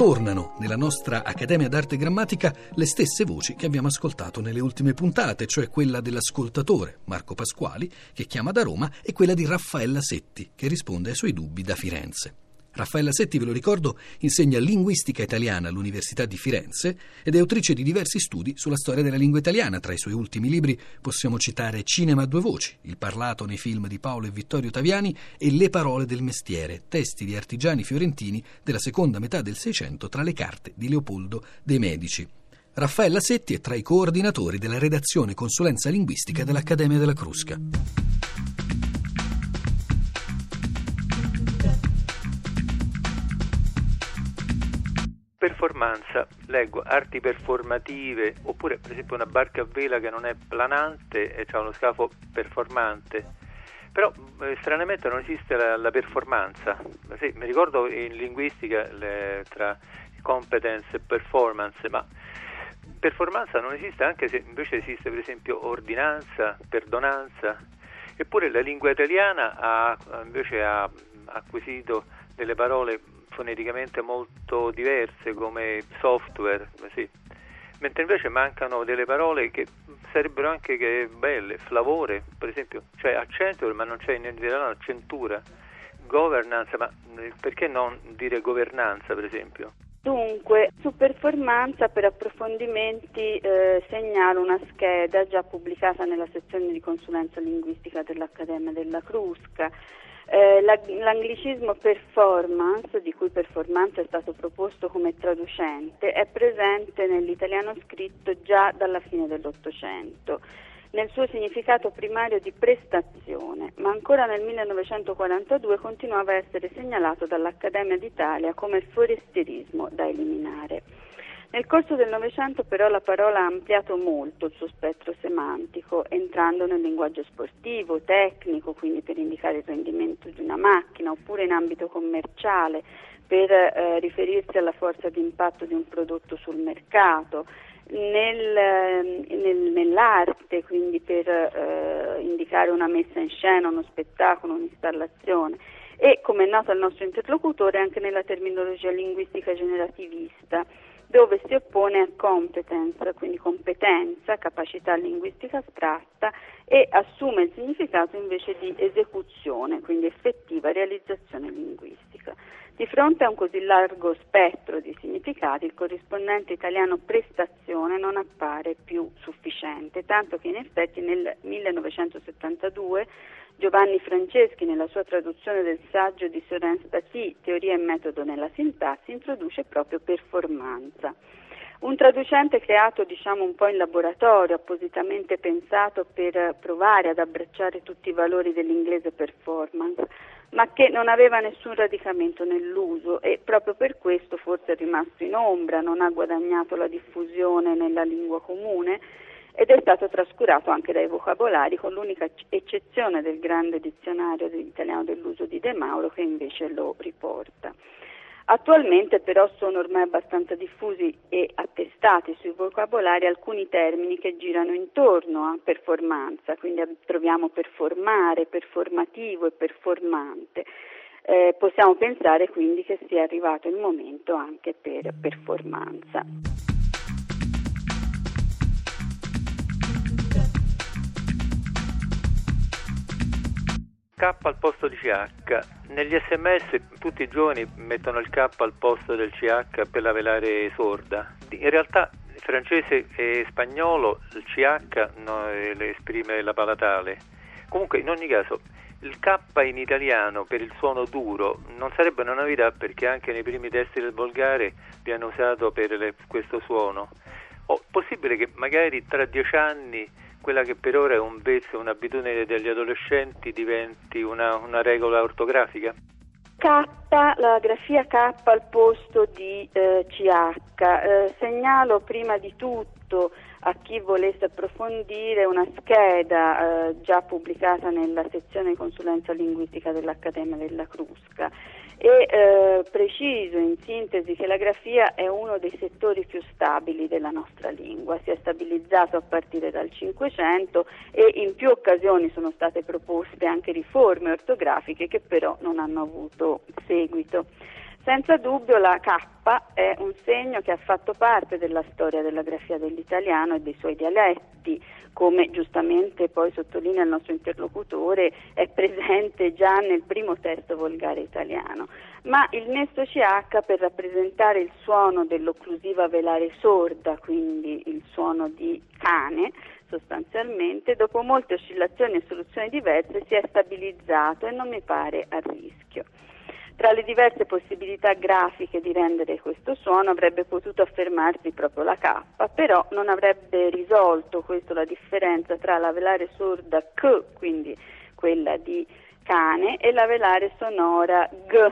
tornano nella nostra Accademia d'Arte Grammatica le stesse voci che abbiamo ascoltato nelle ultime puntate, cioè quella dell'ascoltatore Marco Pasquali, che chiama da Roma, e quella di Raffaella Setti, che risponde ai suoi dubbi da Firenze. Raffaella Setti, ve lo ricordo, insegna linguistica italiana all'Università di Firenze ed è autrice di diversi studi sulla storia della lingua italiana. Tra i suoi ultimi libri possiamo citare Cinema a due voci, il parlato nei film di Paolo e Vittorio Taviani e Le parole del mestiere, testi di artigiani fiorentini della seconda metà del Seicento tra le carte di Leopoldo dei Medici. Raffaella Setti è tra i coordinatori della redazione consulenza linguistica dell'Accademia della Crusca. Performance, leggo arti performative, oppure per esempio una barca a vela che non è planante e ha uno scafo performante. Però eh, stranamente non esiste la, la performance. Sì, mi ricordo in linguistica le, tra competence e performance, ma performance non esiste anche se invece esiste per esempio ordinanza, perdonanza. Eppure la lingua italiana ha invece ha acquisito delle parole foneticamente molto diverse come software, sì. mentre invece mancano delle parole che sarebbero anche che belle, flavore, per esempio, cioè accenture ma non c'è in italiano accentura, governance, ma perché non dire governanza per esempio? Dunque, su performance per approfondimenti eh, segnalo una scheda già pubblicata nella sezione di consulenza linguistica dell'Accademia della Crusca eh, l'anglicismo performance, di cui performance è stato proposto come traducente, è presente nell'italiano scritto già dalla fine dell'Ottocento nel suo significato primario di prestazione, ma ancora nel 1942 continuava a essere segnalato dall'Accademia d'Italia come forestierismo da eliminare. Nel corso del Novecento però la parola ha ampliato molto il suo spettro semantico, entrando nel linguaggio sportivo, tecnico, quindi per indicare il rendimento di una macchina, oppure in ambito commerciale, per eh, riferirsi alla forza di impatto di un prodotto sul mercato, nel, ehm, nel, nell'arte, quindi per eh, indicare una messa in scena, uno spettacolo, un'installazione. E, come è noto al nostro interlocutore, anche nella terminologia linguistica generativista dove si oppone a competence, quindi competenza, capacità linguistica astratta e assume il significato invece di esecuzione, quindi effettiva realizzazione linguistica. Di fronte a un così largo spettro di significati, il corrispondente italiano prestazione non appare più sufficiente, tanto che in effetti nel 1972 Giovanni Franceschi, nella sua traduzione del saggio di Soren Stati, Teoria e metodo nella sintassi, introduce proprio performanza. Un traducente creato diciamo un po' in laboratorio, appositamente pensato per provare ad abbracciare tutti i valori dell'inglese performance, ma che non aveva nessun radicamento nell'uso e proprio per questo forse è rimasto in ombra, non ha guadagnato la diffusione nella lingua comune ed è stato trascurato anche dai vocabolari con l'unica eccezione del grande dizionario italiano dell'uso di De Mauro che invece lo riporta. Attualmente però sono ormai abbastanza diffusi e attestati sui vocabolari alcuni termini che girano intorno a performanza, quindi troviamo performare, performativo e performante. Eh, possiamo pensare quindi che sia arrivato il momento anche per performanza. K al posto di CH. Negli sms tutti i giovani mettono il K al posto del CH per la velare sorda. In realtà francese e spagnolo il CH no, esprime la palatale. Comunque in ogni caso il K in italiano per il suono duro non sarebbe una novità perché anche nei primi testi del volgare viene usato per le, questo suono. O possibile che magari tra dieci anni quella che per ora è un vezzo, un'abitudine degli adolescenti diventi una, una regola ortografica? K, la grafia K al posto di eh, CH. Eh, segnalo prima di tutto a chi volesse approfondire una scheda eh, già pubblicata nella sezione consulenza linguistica dell'Accademia della Crusca e eh, preciso in sintesi che la grafia è uno dei settori più stabili della nostra lingua, si è stabilizzato a partire dal Cinquecento e in più occasioni sono state proposte anche riforme ortografiche che però non hanno avuto seguito. Senza dubbio la K è un segno che ha fatto parte della storia della grafia dell'italiano e dei suoi dialetti, come giustamente poi sottolinea il nostro interlocutore, è presente già nel primo testo volgare italiano. Ma il nesso CH per rappresentare il suono dell'occlusiva velare sorda, quindi il suono di cane, sostanzialmente, dopo molte oscillazioni e soluzioni diverse si è stabilizzato e non mi pare a rischio. Tra le diverse possibilità grafiche di rendere questo suono avrebbe potuto affermarsi proprio la K, però non avrebbe risolto questo la differenza tra la velare sorda K, quindi quella di cane, e la velare sonora G,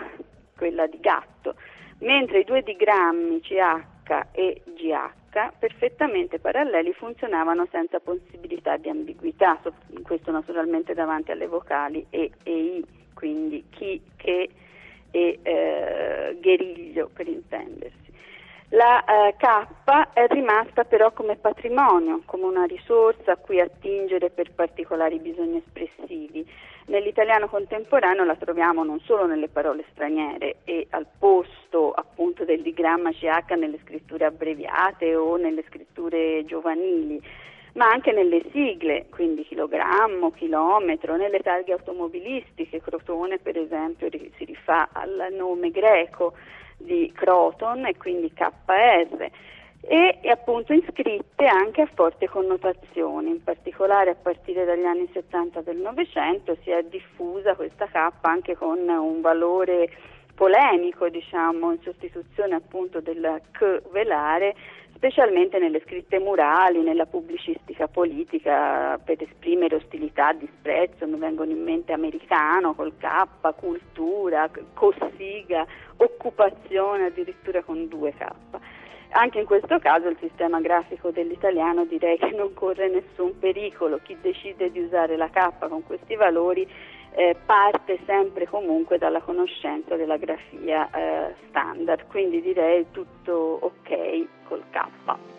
quella di gatto, mentre i due digrammi CH e GH perfettamente paralleli funzionavano senza possibilità di ambiguità, questo naturalmente davanti alle vocali E e I, quindi chi, che, e eh, Gueriglio per intendersi. La eh, K è rimasta però come patrimonio, come una risorsa a cui attingere per particolari bisogni espressivi. Nell'italiano contemporaneo la troviamo non solo nelle parole straniere e al posto appunto del digramma CH nelle scritture abbreviate o nelle scritture giovanili, ma anche nelle sigle, quindi chilogrammo, chilometro, nelle targhe automobilistiche, Crotone per esempio si rifà al nome greco di Croton e quindi KR e appunto iscritte anche a forti connotazioni, in particolare a partire dagli anni 70 del Novecento si è diffusa questa K anche con un valore polemico, diciamo, in sostituzione appunto del K velare specialmente nelle scritte murali, nella pubblicistica politica per esprimere ostilità, disprezzo, mi vengono in mente americano col K, cultura, cossiga, occupazione addirittura con due K. Anche in questo caso il sistema grafico dell'italiano direi che non corre nessun pericolo, chi decide di usare la K con questi valori eh, parte sempre comunque dalla conoscenza della grafia eh, standard, quindi direi tutto ok col K.